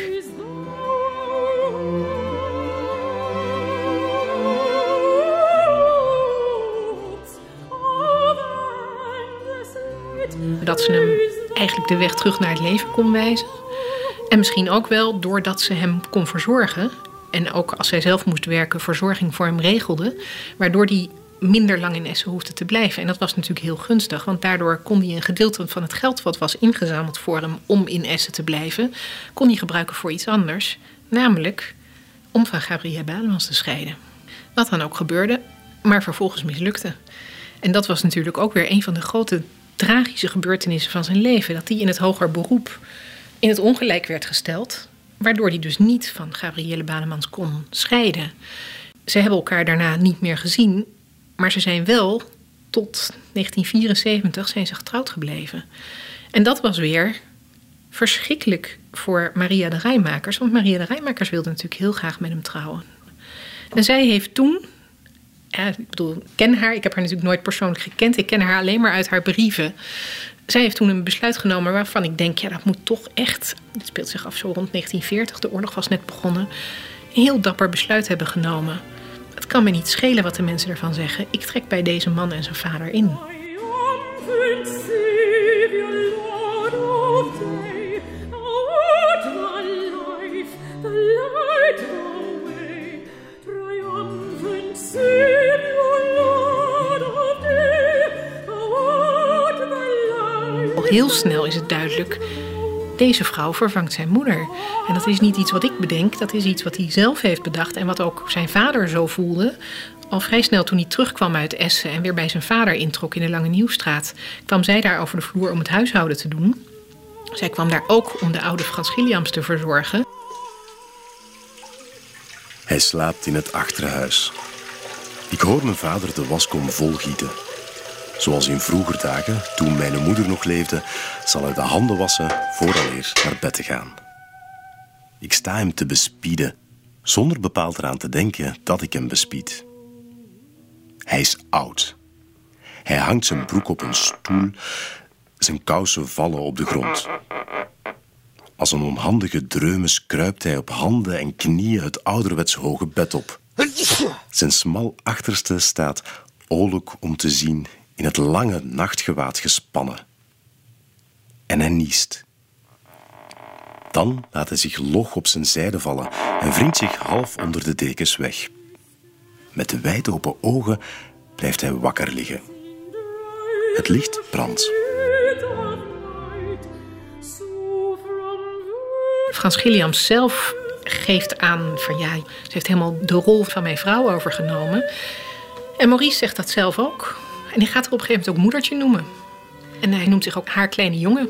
Dat ze hem eigenlijk de weg terug naar het leven kon wijzen. En misschien ook wel doordat ze hem kon verzorgen. En ook als zij zelf moest werken, verzorging voor hem regelde. Waardoor hij minder lang in Essen hoefde te blijven. En dat was natuurlijk heel gunstig, want daardoor kon hij een gedeelte van het geld wat was ingezameld voor hem om in Essen te blijven, kon hij gebruiken voor iets anders. Namelijk om van Gabrielle Balemans te scheiden. Wat dan ook gebeurde, maar vervolgens mislukte. En dat was natuurlijk ook weer een van de grote tragische gebeurtenissen van zijn leven. Dat hij in het hoger beroep in het ongelijk werd gesteld, waardoor hij dus niet van Gabrielle Banemans kon scheiden. Ze hebben elkaar daarna niet meer gezien, maar ze zijn wel tot 1974 zijn ze getrouwd gebleven. En dat was weer verschrikkelijk voor Maria de Rijmakers, want Maria de Rijmakers wilde natuurlijk heel graag met hem trouwen. En zij heeft toen, ja, ik ken haar, ik heb haar natuurlijk nooit persoonlijk gekend, ik ken haar alleen maar uit haar brieven zij heeft toen een besluit genomen waarvan ik denk, ja, dat moet toch echt, dit speelt zich af zo rond 1940, de oorlog was net begonnen, een heel dapper besluit hebben genomen. Het kan me niet schelen wat de mensen ervan zeggen. Ik trek bij deze man en zijn vader in. Heel snel is het duidelijk. Deze vrouw vervangt zijn moeder. En dat is niet iets wat ik bedenk, dat is iets wat hij zelf heeft bedacht en wat ook zijn vader zo voelde. Al vrij snel toen hij terugkwam uit Essen en weer bij zijn vader introk in de Lange Nieuwstraat, kwam zij daar over de vloer om het huishouden te doen. Zij kwam daar ook om de oude Frans Gilliams te verzorgen. Hij slaapt in het achterhuis. Ik hoor mijn vader de waskom volgieten. Zoals in vroeger dagen, toen mijn moeder nog leefde, zal hij de handen wassen vooraleer naar bed te gaan. Ik sta hem te bespieden, zonder bepaald eraan te denken dat ik hem bespied. Hij is oud. Hij hangt zijn broek op een stoel, zijn kousen vallen op de grond. Als een onhandige dreumes kruipt hij op handen en knieën het ouderwets hoge bed op. Zijn smal achterste staat oorlijk om te zien in het lange nachtgewaad gespannen. En hij niest. Dan laat hij zich log op zijn zijde vallen en wringt zich half onder de dekens weg. Met de wijd open ogen blijft hij wakker liggen. Het licht brandt. Frans Gilliams zelf geeft aan van ja, ze heeft helemaal de rol van mijn vrouw overgenomen. En Maurice zegt dat zelf ook. En hij gaat er op een gegeven moment ook moedertje noemen. En hij noemt zich ook haar kleine jongen.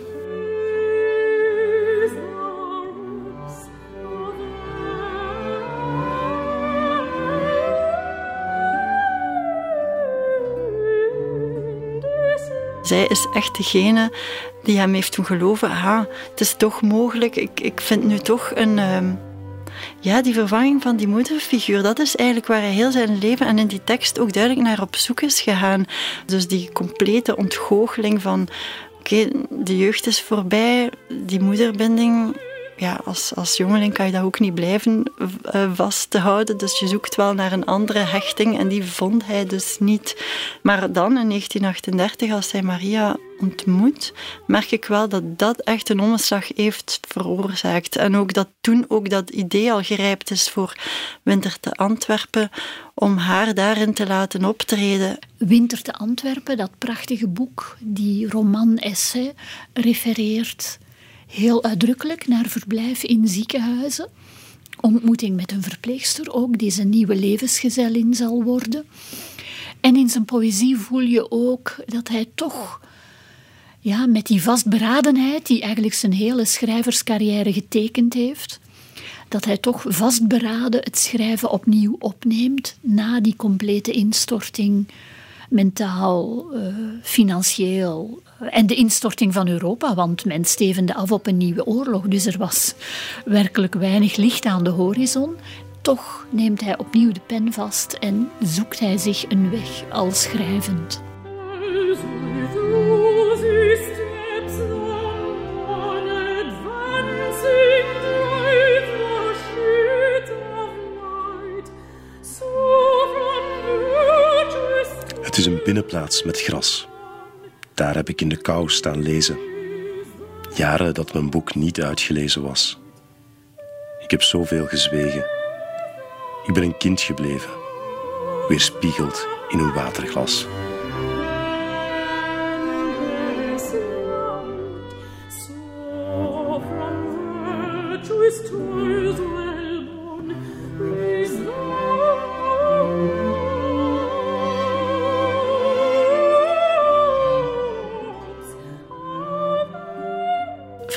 Zij is echt degene die hem heeft doen geloven. Ah, het is toch mogelijk. Ik, ik vind nu toch een, ehm, ja, die vervanging van die moederfiguur, dat is eigenlijk waar hij heel zijn leven en in die tekst ook duidelijk naar op zoek is gegaan. Dus die complete ontgoocheling van, oké, de jeugd is voorbij, die moederbinding ja, als, als jongeling kan je dat ook niet blijven uh, vasthouden. Dus je zoekt wel naar een andere hechting en die vond hij dus niet. Maar dan in 1938, als hij Maria ontmoet, merk ik wel dat dat echt een omslag heeft veroorzaakt. En ook dat toen ook dat idee al gerijpt is voor Winter te Antwerpen, om haar daarin te laten optreden. Winter te Antwerpen, dat prachtige boek, die roman-essay, refereert heel uitdrukkelijk naar verblijf in ziekenhuizen. Ontmoeting met een verpleegster ook, die zijn nieuwe levensgezellin zal worden. En in zijn poëzie voel je ook dat hij toch ja, met die vastberadenheid die eigenlijk zijn hele schrijverscarrière getekend heeft, dat hij toch vastberaden het schrijven opnieuw opneemt na die complete instorting, mentaal, uh, financieel. En de instorting van Europa, want men stevende af op een nieuwe oorlog. Dus er was werkelijk weinig licht aan de horizon. Toch neemt hij opnieuw de pen vast en zoekt hij zich een weg al schrijvend. Het is een binnenplaats met gras. Daar heb ik in de kou staan lezen. Jaren dat mijn boek niet uitgelezen was. Ik heb zoveel gezwegen. Ik ben een kind gebleven, weerspiegeld in een waterglas.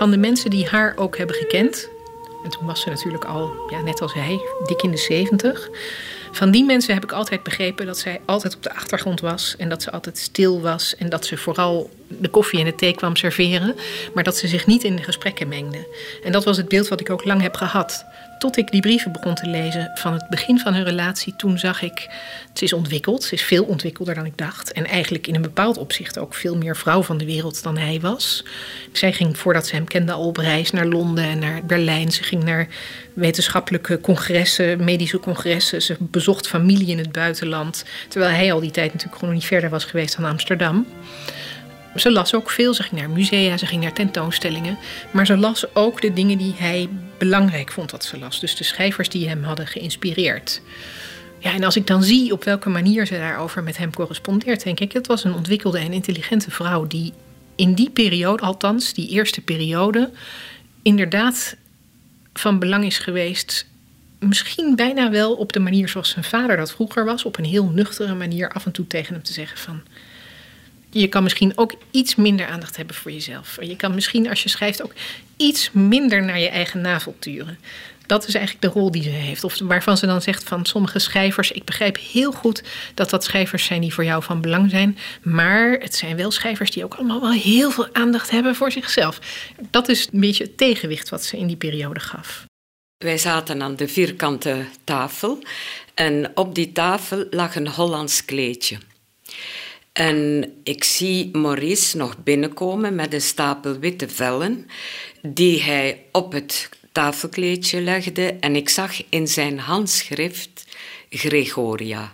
Van de mensen die haar ook hebben gekend. En toen was ze natuurlijk al, ja, net als hij, dik in de zeventig. Van die mensen heb ik altijd begrepen dat zij altijd op de achtergrond was. En dat ze altijd stil was. En dat ze vooral de koffie en de thee kwam serveren. Maar dat ze zich niet in de gesprekken mengde. En dat was het beeld wat ik ook lang heb gehad. Tot ik die brieven begon te lezen van het begin van hun relatie, toen zag ik, ze is ontwikkeld, ze is veel ontwikkelder dan ik dacht. En eigenlijk in een bepaald opzicht ook veel meer vrouw van de wereld dan hij was. Zij ging voordat ze hem kende al op reis naar Londen en naar Berlijn. Ze ging naar wetenschappelijke congressen, medische congressen. Ze bezocht familie in het buitenland. Terwijl hij al die tijd natuurlijk gewoon niet verder was geweest dan Amsterdam. Ze las ook veel. Ze ging naar musea, ze ging naar tentoonstellingen. Maar ze las ook de dingen die hij belangrijk vond dat ze las. Dus de schrijvers die hem hadden geïnspireerd. Ja, en als ik dan zie op welke manier ze daarover met hem correspondeert, denk ik, het was een ontwikkelde en intelligente vrouw die in die periode, althans die eerste periode, inderdaad van belang is geweest. Misschien bijna wel op de manier zoals zijn vader dat vroeger was, op een heel nuchtere manier af en toe tegen hem te zeggen van je kan misschien ook iets minder aandacht hebben voor jezelf. Je kan misschien als je schrijft ook iets minder naar je eigen navel turen. Dat is eigenlijk de rol die ze heeft. Of waarvan ze dan zegt van sommige schrijvers: Ik begrijp heel goed dat dat schrijvers zijn die voor jou van belang zijn. Maar het zijn wel schrijvers die ook allemaal wel heel veel aandacht hebben voor zichzelf. Dat is een beetje het tegenwicht wat ze in die periode gaf. Wij zaten aan de vierkante tafel en op die tafel lag een Hollands kleedje. En ik zie Maurice nog binnenkomen met een stapel witte vellen die hij op het tafelkleedje legde en ik zag in zijn handschrift Gregoria.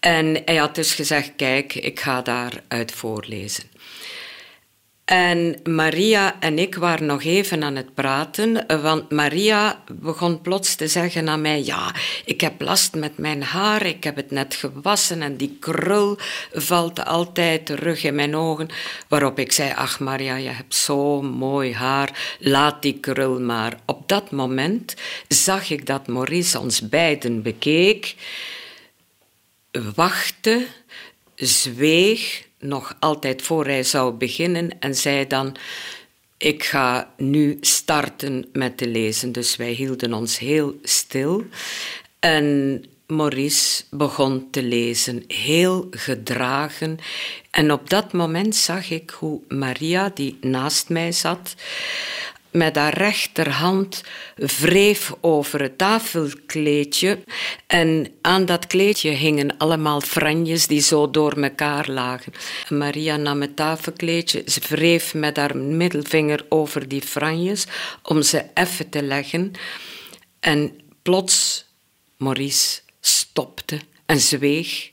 En hij had dus gezegd, kijk, ik ga daaruit voorlezen. En Maria en ik waren nog even aan het praten, want Maria begon plots te zeggen aan mij: Ja, ik heb last met mijn haar, ik heb het net gewassen en die krul valt altijd terug in mijn ogen. Waarop ik zei: Ach, Maria, je hebt zo mooi haar, laat die krul maar. Op dat moment zag ik dat Maurice ons beiden bekeek, wachtte, zweeg nog altijd voor hij zou beginnen en zei dan: Ik ga nu starten met te lezen. Dus wij hielden ons heel stil. En Maurice begon te lezen, heel gedragen. En op dat moment zag ik hoe Maria, die naast mij zat, met haar rechterhand wreef over het tafelkleedje. En aan dat kleedje hingen allemaal franjes die zo door elkaar lagen. Maria nam het tafelkleedje, ze wreef met haar middelvinger over die franjes om ze even te leggen. En plots, Maurice stopte en zweeg.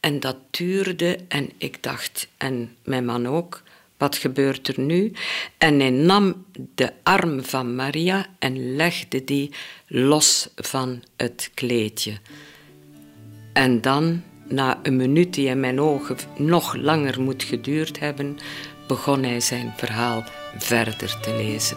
En dat duurde en ik dacht, en mijn man ook, wat gebeurt er nu? En hij nam de arm van Maria en legde die los van het kleedje. En dan, na een minuut die in mijn ogen nog langer moet geduurd hebben, begon hij zijn verhaal verder te lezen.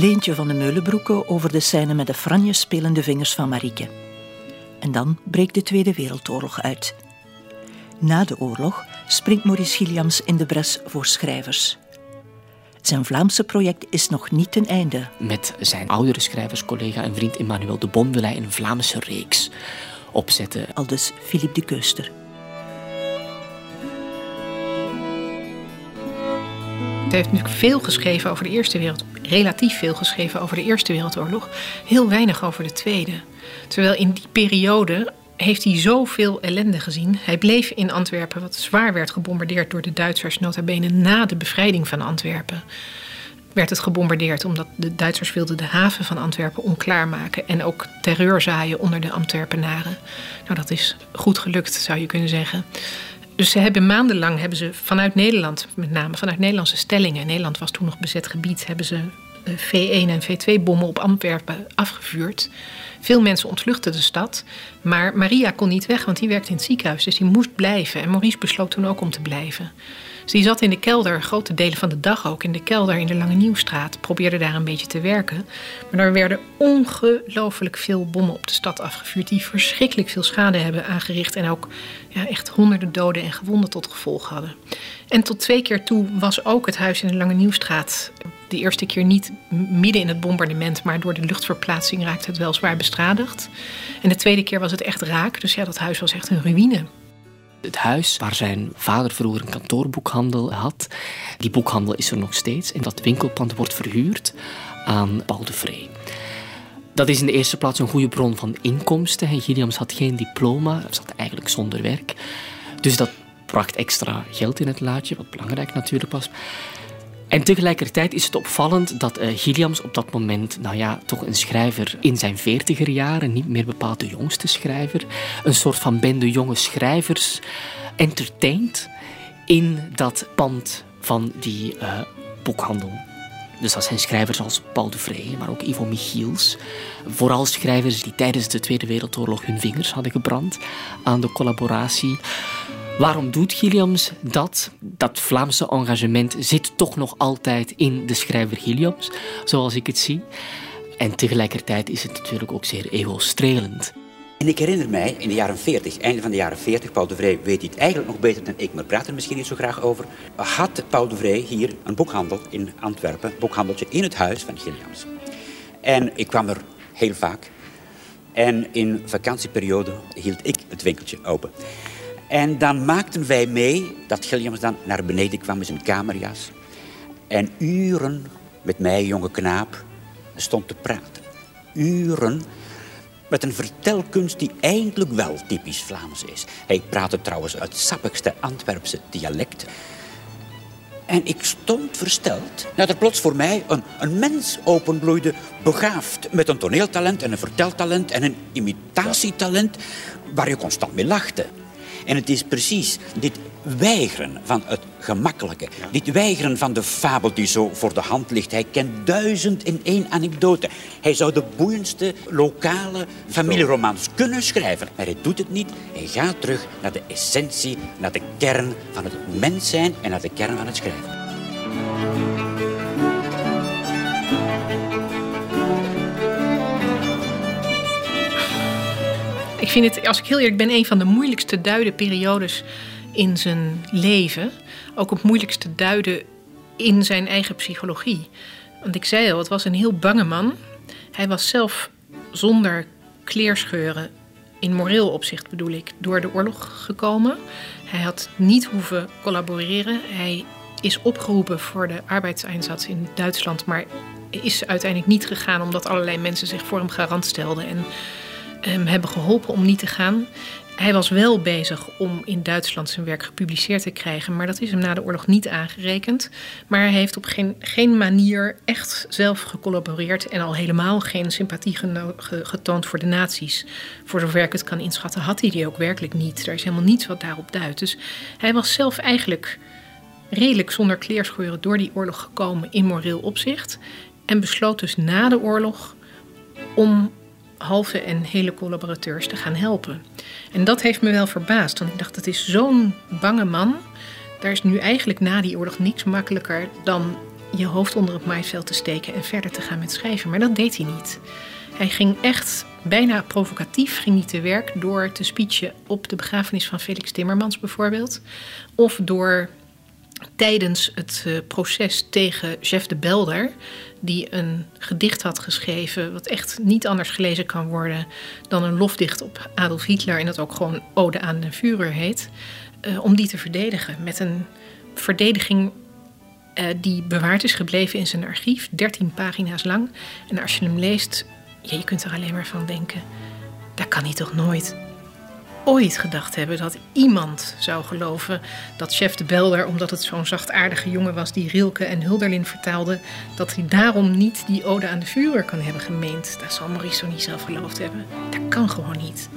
Leentje van de Meulenbroeke over de scène met de franje spelende vingers van Marieke. En dan breekt de Tweede Wereldoorlog uit. Na de oorlog springt Maurice Gilliams in de bres voor schrijvers. Zijn Vlaamse project is nog niet ten einde. Met zijn oudere schrijverscollega en vriend Emmanuel de Bon wil hij een Vlaamse reeks opzetten. Aldus Philippe de Keuster. Hij heeft natuurlijk veel geschreven over de Eerste Wereldoorlog. Relatief veel geschreven over de Eerste Wereldoorlog. Heel weinig over de Tweede. Terwijl in die periode heeft hij zoveel ellende gezien. Hij bleef in Antwerpen, wat zwaar werd gebombardeerd door de Duitsers, nota bene na de bevrijding van Antwerpen. Werd het gebombardeerd omdat de Duitsers wilden de haven van Antwerpen onklaar maken en ook terreur zaaien onder de Antwerpenaren. Nou, dat is goed gelukt, zou je kunnen zeggen. Dus ze hebben maandenlang hebben ze vanuit Nederland, met name vanuit Nederlandse stellingen, Nederland was toen nog bezet gebied, hebben ze eh, V1 en V2 bommen op Antwerpen afgevuurd. Veel mensen ontvluchten de stad, maar Maria kon niet weg, want die werkte in het ziekenhuis, dus die moest blijven. En Maurice besloot toen ook om te blijven. Dus die zat in de kelder, grote delen van de dag ook, in de kelder in de Lange Nieuwstraat. Probeerde daar een beetje te werken. Maar er werden ongelooflijk veel bommen op de stad afgevuurd, die verschrikkelijk veel schade hebben aangericht. En ook ja, echt honderden doden en gewonden tot gevolg hadden. En tot twee keer toe was ook het huis in de Lange Nieuwstraat. De eerste keer niet midden in het bombardement, maar door de luchtverplaatsing raakte het wel zwaar bestradigd. En de tweede keer was het echt raak, dus ja, dat huis was echt een ruïne. Het huis waar zijn vader vroeger een kantoorboekhandel had, die boekhandel is er nog steeds en dat winkelpand wordt verhuurd aan Paul de Vree. Dat is in de eerste plaats een goede bron van inkomsten. Gilliams had geen diploma, zat eigenlijk zonder werk. Dus dat bracht extra geld in het laadje, wat belangrijk natuurlijk was. En tegelijkertijd is het opvallend dat uh, Gilliams op dat moment, nou ja, toch een schrijver in zijn veertiger jaren, niet meer bepaald de jongste schrijver, een soort van bende jonge schrijvers entertaint in dat pand van die uh, boekhandel. Dus dat zijn schrijvers als Paul de Vree, maar ook Ivo Michiels. Vooral schrijvers die tijdens de Tweede Wereldoorlog hun vingers hadden gebrand aan de collaboratie. Waarom doet Gilliams dat? Dat Vlaamse engagement zit toch nog altijd in de schrijver Gilliams, zoals ik het zie. En tegelijkertijd is het natuurlijk ook zeer ego-strelend. En ik herinner mij in de jaren 40, einde van de jaren 40, Paul de Vrij weet dit eigenlijk nog beter dan ik, maar praat er misschien niet zo graag over. Had Paul de Vrij hier een boekhandel in Antwerpen, een boekhandeltje in het huis van Gilliams. En ik kwam er heel vaak. En in vakantieperiode hield ik het winkeltje open. En dan maakten wij mee dat Gilliams dan naar beneden kwam in zijn kamerjas. En uren met mij, jonge knaap, stond te praten. Uren met een vertelkunst die eindelijk wel typisch Vlaams is. Hij praatte trouwens het sappigste Antwerpse dialect. En ik stond versteld dat er plots voor mij een, een mens openbloeide, begaafd met een toneeltalent en een verteltalent en een imitatietalent waar je constant mee lachte. En het is precies dit weigeren van het gemakkelijke. Dit weigeren van de fabel die zo voor de hand ligt. Hij kent duizend in één anekdote. Hij zou de boeiendste lokale familieromans kunnen schrijven. Maar hij doet het niet. Hij gaat terug naar de essentie, naar de kern van het mens zijn en naar de kern van het schrijven. Ik vind het, als ik heel eerlijk ben, een van de moeilijkste duiden periodes in zijn leven. Ook het moeilijkste duiden in zijn eigen psychologie. Want ik zei al, het was een heel bange man. Hij was zelf zonder kleerscheuren, in moreel opzicht bedoel ik, door de oorlog gekomen. Hij had niet hoeven collaboreren. Hij is opgeroepen voor de arbeidseinsatz in Duitsland, maar is uiteindelijk niet gegaan omdat allerlei mensen zich voor hem garant stelden en hem hebben geholpen om niet te gaan. Hij was wel bezig om in Duitsland zijn werk gepubliceerd te krijgen, maar dat is hem na de oorlog niet aangerekend. Maar hij heeft op geen, geen manier echt zelf gecollaboreerd en al helemaal geen sympathie getoond voor de nazi's. Voor zover ik het kan inschatten, had hij die ook werkelijk niet. Er is helemaal niets wat daarop duidt. Dus hij was zelf eigenlijk redelijk zonder kleerscheuren door die oorlog gekomen in moreel opzicht. En besloot dus na de oorlog om halve en hele collaborateurs te gaan helpen. En dat heeft me wel verbaasd, want ik dacht, dat is zo'n bange man. Daar is nu eigenlijk na die oorlog niks makkelijker dan je hoofd onder het maaiveld te steken en verder te gaan met schrijven. Maar dat deed hij niet. Hij ging echt bijna provocatief ging hij te werk door te speechen op de begrafenis van Felix Timmermans bijvoorbeeld. Of door tijdens het uh, proces tegen Jeff de Belder, die een gedicht had geschreven, wat echt niet anders gelezen kan worden dan een lofdicht op Adolf Hitler en dat ook gewoon Ode aan de Führer heet, uh, om die te verdedigen. Met een verdediging uh, die bewaard is gebleven in zijn archief, 13 pagina's lang. En als je hem leest, je kunt er alleen maar van denken: daar kan hij toch nooit ooit gedacht hebben dat iemand zou geloven dat chef de Belder, omdat het zo'n zachtaardige jongen was die Rilke en Hulderlin vertaalde, dat hij daarom niet die ode aan de vuur kan hebben gemeend. Dat zal Maurice zo niet zelf geloofd hebben. Dat kan gewoon niet.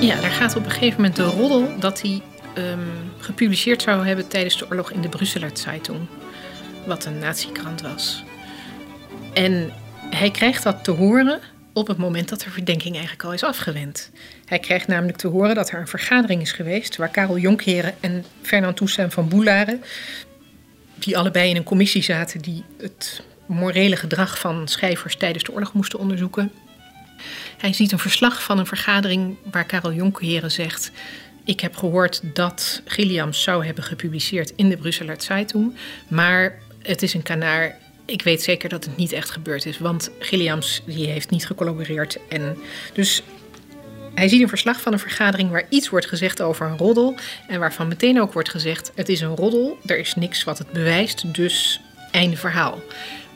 Ja, daar gaat op een gegeven moment de roddel dat hij um, gepubliceerd zou hebben tijdens de oorlog in de Brusseler Zeitung wat een natiekrant was. En hij krijgt dat te horen op het moment dat de verdenking eigenlijk al is afgewend. Hij krijgt namelijk te horen dat er een vergadering is geweest waar Karel Jonkheren en Fernand Toussaint van Boelaren, die allebei in een commissie zaten die het morele gedrag van schrijvers tijdens de oorlog moesten onderzoeken. Hij ziet een verslag van een vergadering waar Karel Jonkheren zegt: ik heb gehoord dat Gilliam zou hebben gepubliceerd in de Brusseler Zeitung, maar het is een kanaar. Ik weet zeker dat het niet echt gebeurd is, want Gilliams die heeft niet gecollaboreerd. En dus hij ziet een verslag van een vergadering waar iets wordt gezegd over een roddel. En waarvan meteen ook wordt gezegd: het is een roddel, er is niks wat het bewijst, dus einde verhaal.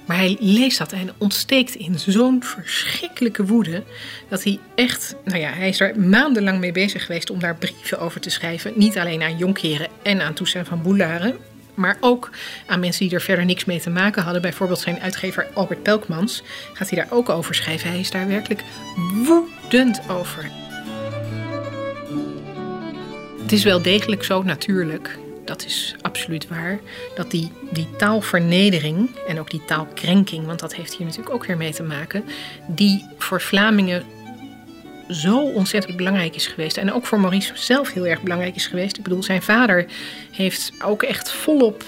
Maar hij leest dat en ontsteekt in zo'n verschrikkelijke woede. dat hij echt. Nou ja, hij is er maandenlang mee bezig geweest om daar brieven over te schrijven. Niet alleen aan Jonkeren en aan Toussaint van Boularen maar ook aan mensen die er verder niks mee te maken hadden. Bijvoorbeeld zijn uitgever Albert Pelkmans gaat hij daar ook over schrijven. Hij is daar werkelijk woedend over. Het is wel degelijk zo natuurlijk, dat is absoluut waar, dat die, die taalvernedering en ook die taalkrenking, want dat heeft hier natuurlijk ook weer mee te maken, die voor Vlamingen zo ontzettend belangrijk is geweest. En ook voor Maurice zelf heel erg belangrijk is geweest. Ik bedoel, zijn vader heeft ook echt volop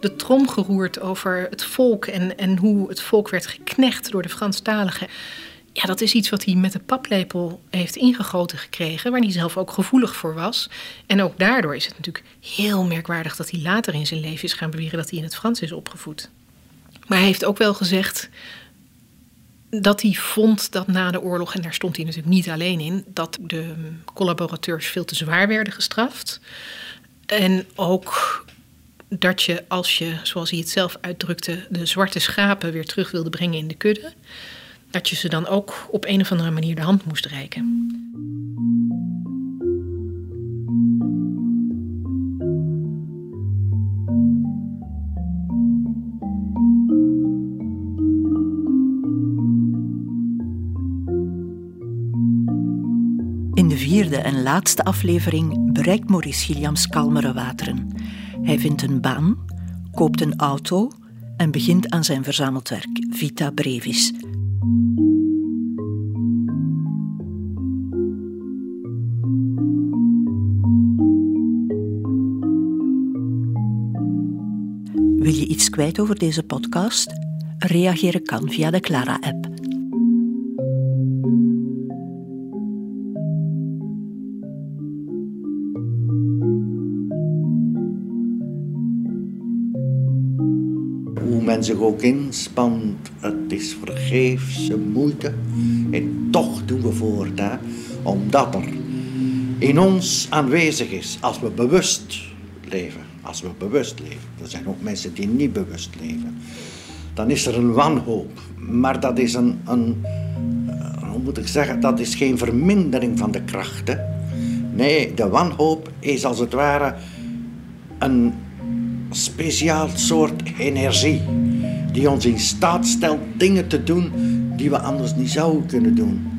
de trom geroerd over het volk en, en hoe het volk werd geknecht door de Franstaligen. Ja, dat is iets wat hij met de paplepel heeft ingegoten gekregen, waar hij zelf ook gevoelig voor was. En ook daardoor is het natuurlijk heel merkwaardig dat hij later in zijn leven is gaan beweren dat hij in het Frans is opgevoed. Maar hij heeft ook wel gezegd dat hij vond dat na de oorlog, en daar stond hij natuurlijk niet alleen in, dat de collaborateurs veel te zwaar werden gestraft. En ook dat je, als je, zoals hij het zelf uitdrukte, de zwarte schapen weer terug wilde brengen in de kudde, dat je ze dan ook op een of andere manier de hand moest reiken. Vierde en laatste aflevering bereikt Maurice Gilliams kalmere wateren. Hij vindt een baan, koopt een auto en begint aan zijn verzameld werk, Vita Brevis. Wil je iets kwijt over deze podcast? Reageren kan via de Clara-app. Zich ook inspant, het is vergeefse moeite. En toch doen we voort, hè, omdat er in ons aanwezig is, als we bewust leven, als we bewust leven, er zijn ook mensen die niet bewust leven, dan is er een wanhoop. Maar dat is een, een eh, hoe moet ik zeggen, dat is geen vermindering van de krachten. Nee, de wanhoop is als het ware een speciaal soort energie die ons in staat stelt dingen te doen die we anders niet zouden kunnen doen.